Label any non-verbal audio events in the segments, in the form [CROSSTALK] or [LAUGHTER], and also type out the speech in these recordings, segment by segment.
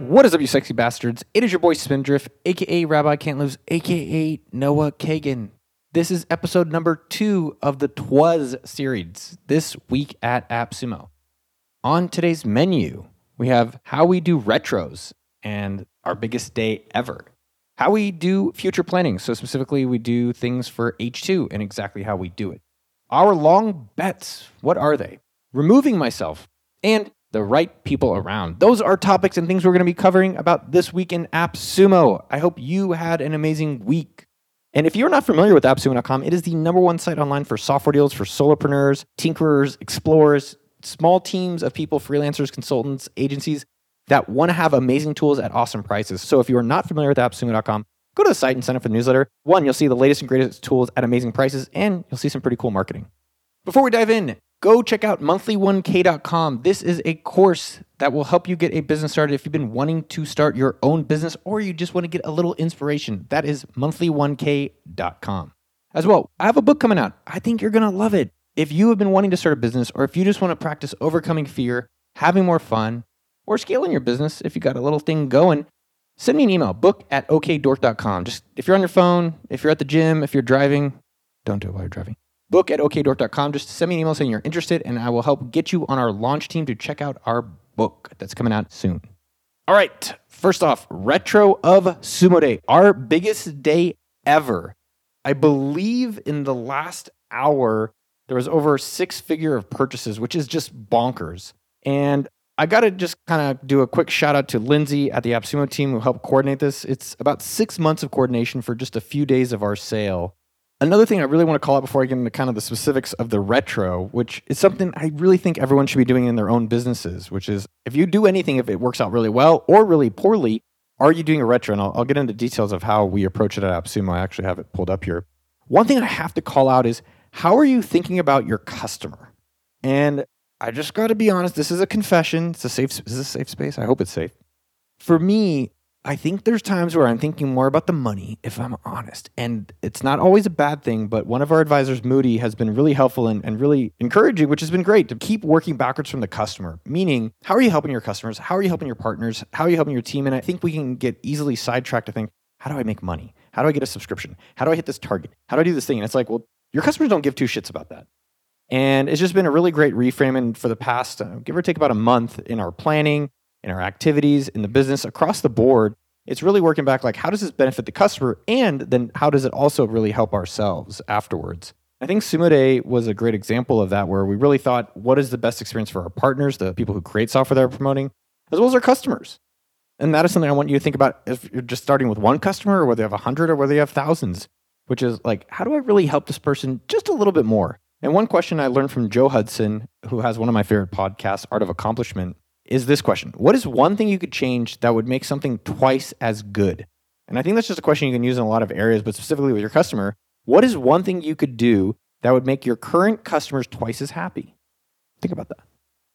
What is up, you sexy bastards? It is your boy Spindrift, aka Rabbi Can't Lose, aka Noah Kagan. This is episode number two of the Twas series this week at AppSumo. On today's menu, we have how we do retros and our biggest day ever. How we do future planning. So, specifically, we do things for H2 and exactly how we do it. Our long bets. What are they? Removing myself and the right people around. Those are topics and things we're going to be covering about this week in AppSumo. I hope you had an amazing week. And if you're not familiar with AppSumo.com, it is the number one site online for software deals for solopreneurs, tinkerers, explorers, small teams of people, freelancers, consultants, agencies that want to have amazing tools at awesome prices. So if you are not familiar with AppSumo.com, go to the site and sign up for the newsletter. One, you'll see the latest and greatest tools at amazing prices, and you'll see some pretty cool marketing. Before we dive in, go check out monthly1k.com. This is a course that will help you get a business started if you've been wanting to start your own business or you just want to get a little inspiration. That is monthly1k.com. As well, I have a book coming out. I think you're going to love it. If you have been wanting to start a business or if you just want to practice overcoming fear, having more fun, or scaling your business if you got a little thing going, send me an email, book at okdork.com. Just if you're on your phone, if you're at the gym, if you're driving, don't do it while you're driving. Book at okdork.com. Just send me an email saying you're interested, and I will help get you on our launch team to check out our book that's coming out soon. All right, first off, Retro of Sumo Day, our biggest day ever. I believe in the last hour, there was over six figure of purchases, which is just bonkers. And I got to just kind of do a quick shout out to Lindsay at the AppSumo team who helped coordinate this. It's about six months of coordination for just a few days of our sale. Another thing I really want to call out before I get into kind of the specifics of the retro, which is something I really think everyone should be doing in their own businesses, which is if you do anything, if it works out really well or really poorly, are you doing a retro? And I'll, I'll get into details of how we approach it at AppSumo. I actually have it pulled up here. One thing I have to call out is how are you thinking about your customer? And I just got to be honest. This is a confession. It's a safe. Is this a safe space? I hope it's safe. For me, I think there's times where I'm thinking more about the money, if I'm honest. And it's not always a bad thing, but one of our advisors, Moody, has been really helpful and, and really encouraging, which has been great to keep working backwards from the customer. Meaning, how are you helping your customers? How are you helping your partners? How are you helping your team? And I think we can get easily sidetracked to think, how do I make money? How do I get a subscription? How do I hit this target? How do I do this thing? And it's like, well, your customers don't give two shits about that. And it's just been a really great reframing for the past, uh, give or take about a month in our planning, in our activities, in the business across the board it's really working back like how does this benefit the customer? And then how does it also really help ourselves afterwards? I think sumo was a great example of that where we really thought what is the best experience for our partners the people who create software that are promoting as well as our customers? And that is something i want you to think about if you're just starting with one customer or whether you have 100 or whether you have thousands which is like how do i really help this person just a little bit more? And one question i learned from joe hudson who has one of my favorite podcasts art of accomplishment is this question What is one thing you could change that would make something twice as good? And I think that's just a question you can use in a lot of areas, but specifically with your customer. What is one thing you could do that would make your current customers twice as happy? Think about that.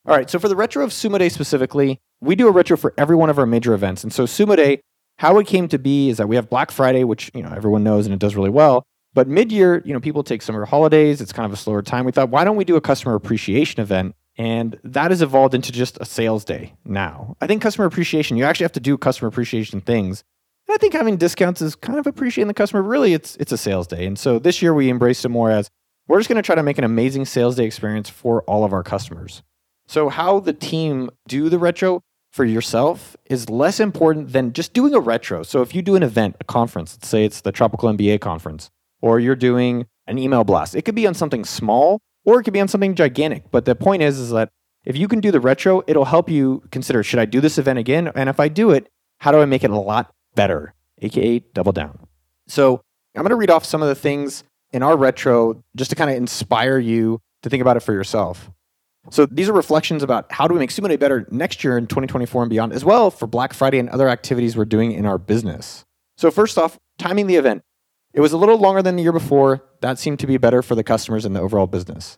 All right, so for the retro of Sumo Day specifically, we do a retro for every one of our major events. And so Sumo Day, how it came to be is that we have Black Friday, which you know everyone knows and it does really well. But mid-year, you know, people take summer holidays. It's kind of a slower time. We thought, why don't we do a customer appreciation event and that has evolved into just a sales day now. I think customer appreciation, you actually have to do customer appreciation things. And I think having discounts is kind of appreciating the customer. Really, it's it's a sales day. And so this year we embraced it more as we're just going to try to make an amazing sales day experience for all of our customers. So how the team do the retro for yourself is less important than just doing a retro. So if you do an event, a conference, let's say it's the Tropical MBA conference, or you're doing an email blast, it could be on something small or it could be on something gigantic. But the point is, is that if you can do the retro, it'll help you consider should I do this event again? And if I do it, how do I make it a lot better? AKA double down. So I'm going to read off some of the things in our retro just to kind of inspire you to think about it for yourself. So these are reflections about how do we make Sumo better next year in 2024 and beyond, as well for Black Friday and other activities we're doing in our business. So first off, timing the event. It was a little longer than the year before. That seemed to be better for the customers and the overall business.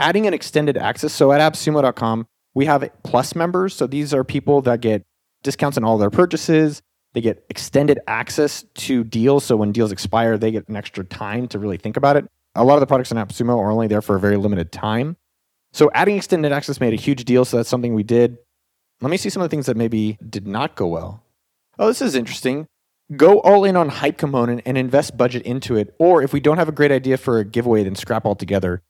Adding an extended access. So at appsumo.com, we have plus members. So these are people that get discounts on all their purchases. They get extended access to deals. So when deals expire, they get an extra time to really think about it. A lot of the products on AppSumo are only there for a very limited time. So adding extended access made a huge deal. So that's something we did. Let me see some of the things that maybe did not go well. Oh, this is interesting. Go all in on hype component and invest budget into it. Or if we don't have a great idea for a giveaway, then scrap altogether.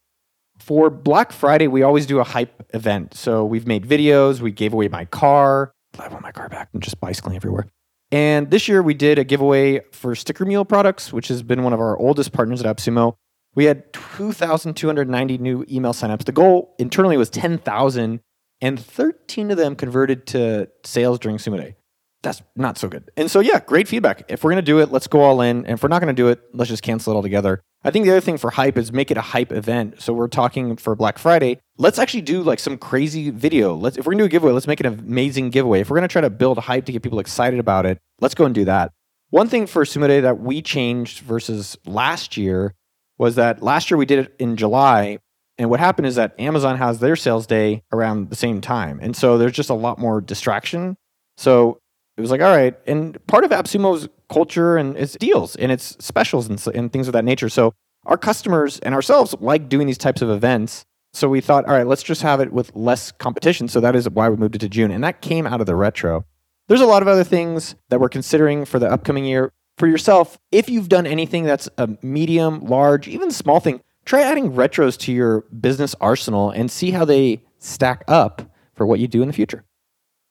For Black Friday, we always do a hype event. So we've made videos, we gave away my car. I want my car back. I'm just bicycling everywhere. And this year we did a giveaway for Sticker Mule products, which has been one of our oldest partners at AppSumo. We had 2,290 new email signups. The goal internally was 10,000, and 13 of them converted to sales during Sumo Day that's not so good. And so, yeah, great feedback. If we're going to do it, let's go all in. And if we're not going to do it, let's just cancel it altogether. I think the other thing for hype is make it a hype event. So we're talking for Black Friday. Let's actually do like some crazy video. Let's if we're to do a giveaway, let's make an amazing giveaway. If we're to try to build hype to get people excited about it, let's go and do that. One thing for Sumo Day that we changed versus last year was that last year we did it in July. And what happened is that Amazon has their sales day around the same time. And so there's just a lot more distraction. So it was like, all right. And part of AppSumo's culture and its deals and its specials and, and things of that nature. So our customers and ourselves like doing these types of events. So we thought, all right, let's just have it with less competition. So that is why we moved it to June. And that came out of the retro. There's a lot of other things that we're considering for the upcoming year. For yourself, if you've done anything that's a medium, large, even small thing, try adding retros to your business arsenal and see how they stack up for what you do in the future.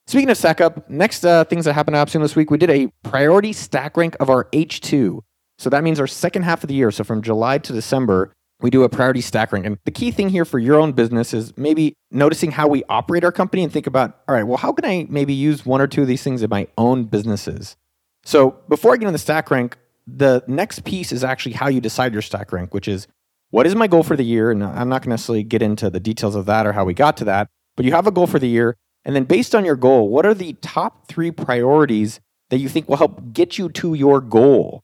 Speaking of stack up, next uh, things that happened at AppSumo this week, we did a priority stack rank of our H2. So that means our second half of the year, so from July to December, we do a priority stack rank. And the key thing here for your own business is maybe noticing how we operate our company and think about, all right, well, how can I maybe use one or two of these things in my own businesses? So before I get into the stack rank, the next piece is actually how you decide your stack rank, which is what is my goal for the year? And I'm not going to necessarily get into the details of that or how we got to that, but you have a goal for the year. And then based on your goal, what are the top three priorities that you think will help get you to your goal?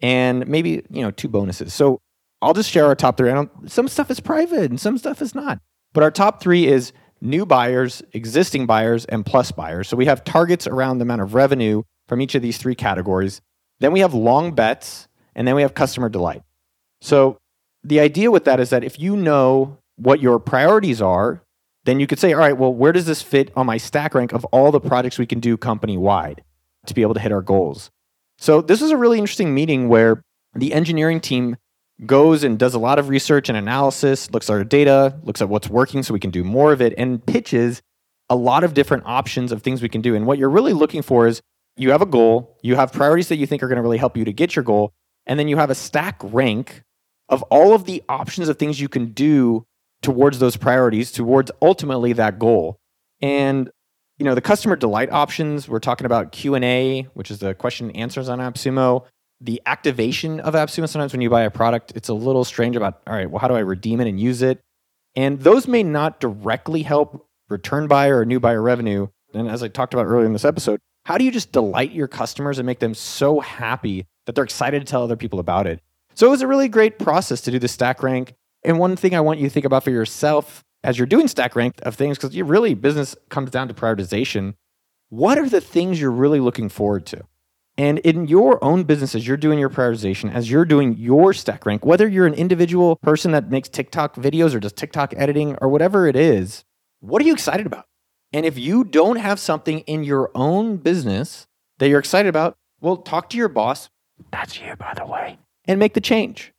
And maybe, you know, two bonuses. So I'll just share our top three. I don't, some stuff is private and some stuff is not. But our top three is new buyers, existing buyers, and plus buyers. So we have targets around the amount of revenue from each of these three categories. Then we have long bets, and then we have customer delight. So the idea with that is that if you know what your priorities are, then you could say, all right, well, where does this fit on my stack rank of all the projects we can do company wide to be able to hit our goals? So this was a really interesting meeting where the engineering team goes and does a lot of research and analysis, looks at our data, looks at what's working so we can do more of it, and pitches a lot of different options of things we can do. And what you're really looking for is you have a goal, you have priorities that you think are going to really help you to get your goal, and then you have a stack rank of all of the options of things you can do towards those priorities, towards ultimately that goal. And you know, the customer delight options, we're talking about Q&A, which is the question and answers on AppSumo. The activation of AppSumo, sometimes when you buy a product, it's a little strange about, all right, well, how do I redeem it and use it? And those may not directly help return buyer or new buyer revenue. And as I talked about earlier in this episode, how do you just delight your customers and make them so happy that they're excited to tell other people about it? So it was a really great process to do the stack rank. And one thing I want you to think about for yourself as you're doing stack rank of things, because you really business comes down to prioritization. What are the things you're really looking forward to? And in your own business, as you're doing your prioritization, as you're doing your stack rank, whether you're an individual person that makes TikTok videos or does TikTok editing or whatever it is, what are you excited about? And if you don't have something in your own business that you're excited about, well, talk to your boss. That's you, by the way, and make the change.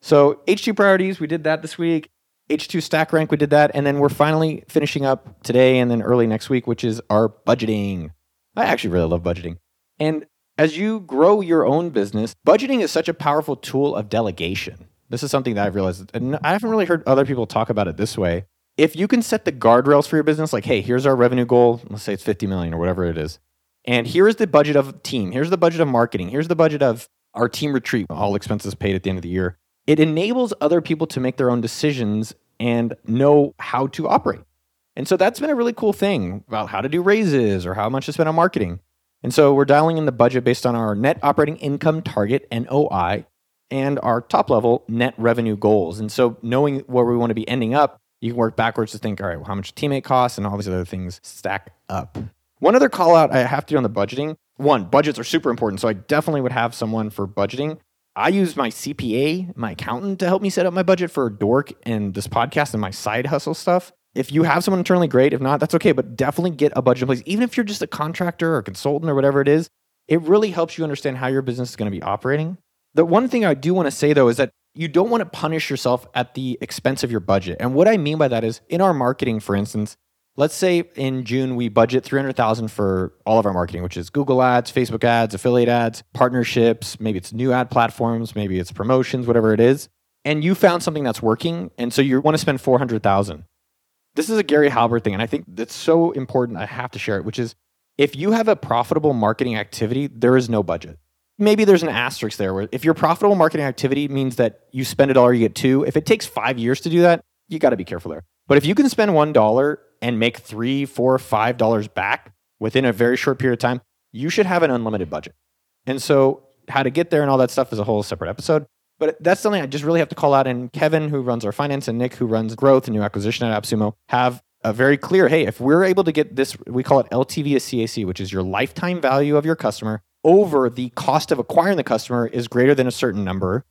So H2 priorities, we did that this week. H2 stack rank, we did that. And then we're finally finishing up today and then early next week, which is our budgeting. I actually really love budgeting. And as you grow your own business, budgeting is such a powerful tool of delegation. This is something that I've realized, and I haven't really heard other people talk about it this way. If you can set the guardrails for your business, like, hey, here's our revenue goal, let's say it's 50 million or whatever it is, and here is the budget of team, here's the budget of marketing, here's the budget of our team retreat, all expenses paid at the end of the year it enables other people to make their own decisions and know how to operate. And so that's been a really cool thing about how to do raises or how much to spend on marketing. And so we're dialing in the budget based on our net operating income target, NOI, and our top level net revenue goals. And so knowing where we want to be ending up, you can work backwards to think, all right, well, how much teammate costs and all these other things stack up. One other call out I have to do on the budgeting. One, budgets are super important. So I definitely would have someone for budgeting. I use my CPA, my accountant, to help me set up my budget for Dork and this podcast and my side hustle stuff. If you have someone internally, great. If not, that's okay. But definitely get a budget in place. Even if you're just a contractor or a consultant or whatever it is, it really helps you understand how your business is going to be operating. The one thing I do want to say though is that you don't want to punish yourself at the expense of your budget. And what I mean by that is in our marketing, for instance, let's say in June we budget 300,000 for all of our marketing, which is Google ads, Facebook ads, affiliate ads, partnerships, maybe it's new ad platforms, maybe it's promotions, whatever it is. And you found something that's working and so you want to spend 400,000. This is a Gary Halbert thing and I think that's so important I have to share it, which is if you have a profitable marketing activity, there is no budget. Maybe there's an asterisk there where if your profitable marketing activity means that you spend a dollar, you get two. If it takes five years to do that, you got to be careful there. But if you can spend one dollar and make three, four, five dollars back within a very short period of time, you should have an unlimited budget. And so, how to get there and all that stuff is a whole separate episode. But that's something I just really have to call out. And Kevin, who runs our finance, and Nick, who runs growth and new acquisition at AppSumo, have a very clear hey, if we're able to get this, we call it LTV to CAC, which is your lifetime value of your customer over the cost of acquiring the customer is greater than a certain number,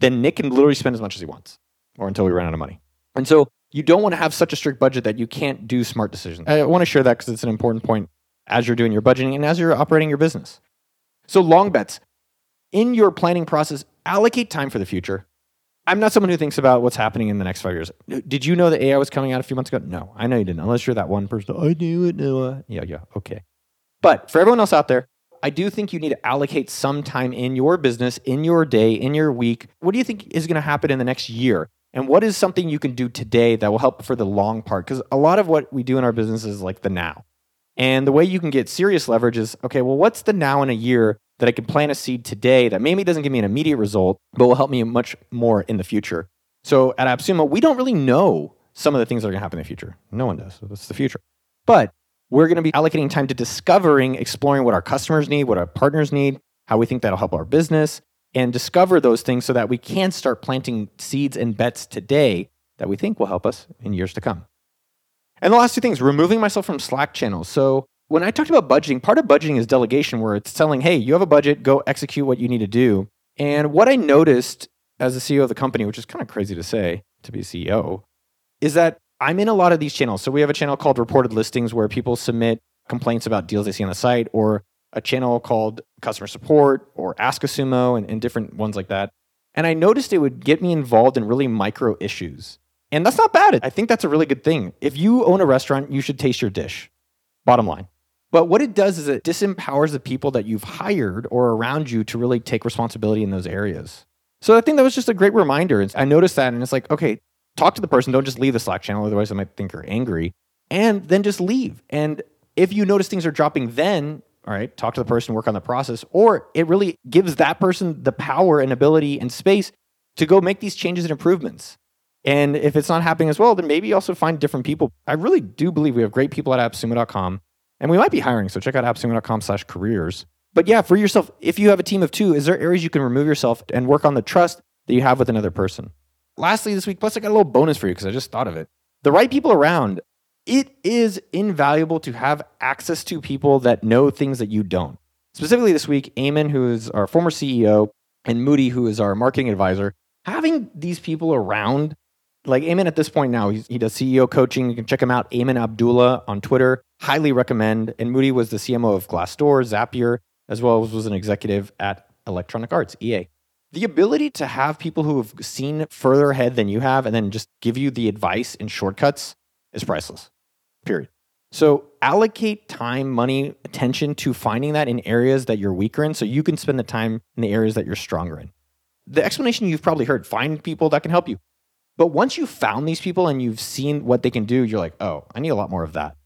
then Nick can literally spend as much as he wants or until we run out of money. And so you don't want to have such a strict budget that you can't do smart decisions. I want to share that because it's an important point as you're doing your budgeting and as you're operating your business. So, long bets. In your planning process, allocate time for the future. I'm not someone who thinks about what's happening in the next five years. Did you know that AI was coming out a few months ago? No, I know you didn't, unless you're that one person. I knew it, Noah. Yeah, yeah, okay. But for everyone else out there, I do think you need to allocate some time in your business, in your day, in your week. What do you think is going to happen in the next year? And what is something you can do today that will help for the long part? Because a lot of what we do in our business is like the now. And the way you can get serious leverage is okay, well, what's the now in a year that I can plant a seed today that maybe doesn't give me an immediate result, but will help me much more in the future? So at AppSumo, we don't really know some of the things that are going to happen in the future. No one does. That's the future. But we're going to be allocating time to discovering, exploring what our customers need, what our partners need, how we think that'll help our business, and discover those things so that we can start planting seeds and bets today that we think will help us in years to come. And the last two things removing myself from Slack channels. So, when I talked about budgeting, part of budgeting is delegation, where it's telling, hey, you have a budget, go execute what you need to do. And what I noticed as the CEO of the company, which is kind of crazy to say to be a CEO, is that I'm in a lot of these channels. So, we have a channel called Reported Listings where people submit complaints about deals they see on the site, or a channel called customer support or Ask a Sumo and, and different ones like that. And I noticed it would get me involved in really micro issues. And that's not bad. I think that's a really good thing. If you own a restaurant, you should taste your dish. Bottom line. But what it does is it disempowers the people that you've hired or around you to really take responsibility in those areas. So I think that was just a great reminder. I noticed that and it's like, okay, talk to the person. Don't just leave the Slack channel. Otherwise, I might think you're angry. And then just leave. And if you notice things are dropping, then all right, talk to the person, work on the process, or it really gives that person the power and ability and space to go make these changes and improvements. And if it's not happening as well, then maybe also find different people. I really do believe we have great people at appsumo.com and we might be hiring. So check out appsumo.com slash careers. But yeah, for yourself, if you have a team of two, is there areas you can remove yourself and work on the trust that you have with another person? Lastly, this week, plus I got a little bonus for you because I just thought of it. The right people around it is invaluable to have access to people that know things that you don't. Specifically this week, Eamon, who is our former CEO, and Moody, who is our marketing advisor, having these people around, like Eamon at this point now, he does CEO coaching. You can check him out, Eamon Abdullah on Twitter. Highly recommend. And Moody was the CMO of Glassdoor, Zapier, as well as was an executive at Electronic Arts, EA. The ability to have people who have seen further ahead than you have and then just give you the advice and shortcuts is priceless period. So allocate time, money, attention to finding that in areas that you're weaker in so you can spend the time in the areas that you're stronger in. The explanation you've probably heard find people that can help you. But once you've found these people and you've seen what they can do, you're like, oh, I need a lot more of that.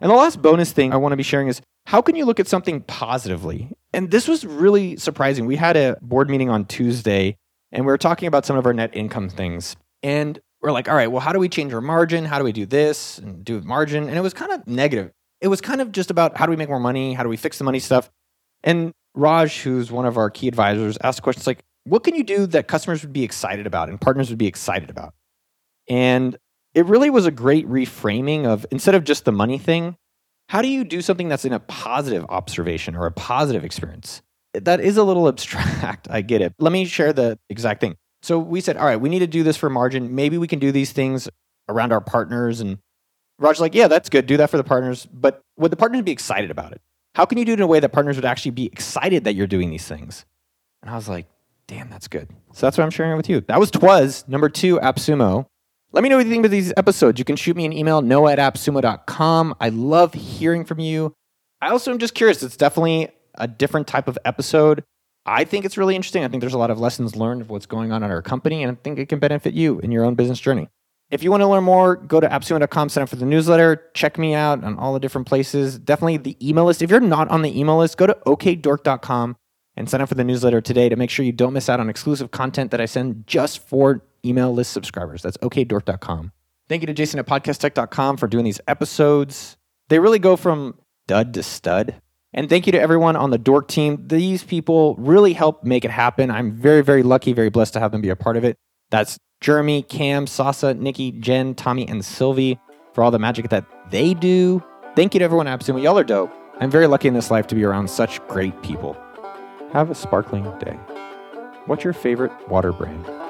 And the last bonus thing I want to be sharing is how can you look at something positively? And this was really surprising. We had a board meeting on Tuesday and we were talking about some of our net income things. And we're like, all right, well, how do we change our margin? How do we do this and do margin? And it was kind of negative. It was kind of just about how do we make more money? How do we fix the money stuff? And Raj, who's one of our key advisors, asked questions like, what can you do that customers would be excited about and partners would be excited about? And it really was a great reframing of instead of just the money thing, how do you do something that's in a positive observation or a positive experience? That is a little [LAUGHS] abstract. I get it. Let me share the exact thing. So we said, all right, we need to do this for margin. Maybe we can do these things around our partners and Raj's like, yeah, that's good. Do that for the partners. But would the partners be excited about it? How can you do it in a way that partners would actually be excited that you're doing these things? And I was like, damn, that's good. So that's what I'm sharing it with you. That was Twas, number two, AppSumo. Let me know what you think of these episodes. You can shoot me an email, noah at appsumo.com. I love hearing from you. I also am just curious. It's definitely a different type of episode. I think it's really interesting. I think there's a lot of lessons learned of what's going on in our company, and I think it can benefit you in your own business journey. If you want to learn more, go to appsumo.com, sign up for the newsletter, check me out on all the different places. Definitely the email list. If you're not on the email list, go to okdork.com and sign up for the newsletter today to make sure you don't miss out on exclusive content that I send just for email list subscribers. That's okdork.com. Thank you to Jason at podcasttech.com for doing these episodes. They really go from dud to stud. And thank you to everyone on the Dork team. These people really help make it happen. I'm very, very lucky, very blessed to have them be a part of it. That's Jeremy, Cam, Sasa, Nikki, Jen, Tommy, and Sylvie for all the magic that they do. Thank you to everyone at AppSumo. Y'all are dope. I'm very lucky in this life to be around such great people. Have a sparkling day. What's your favorite water brand?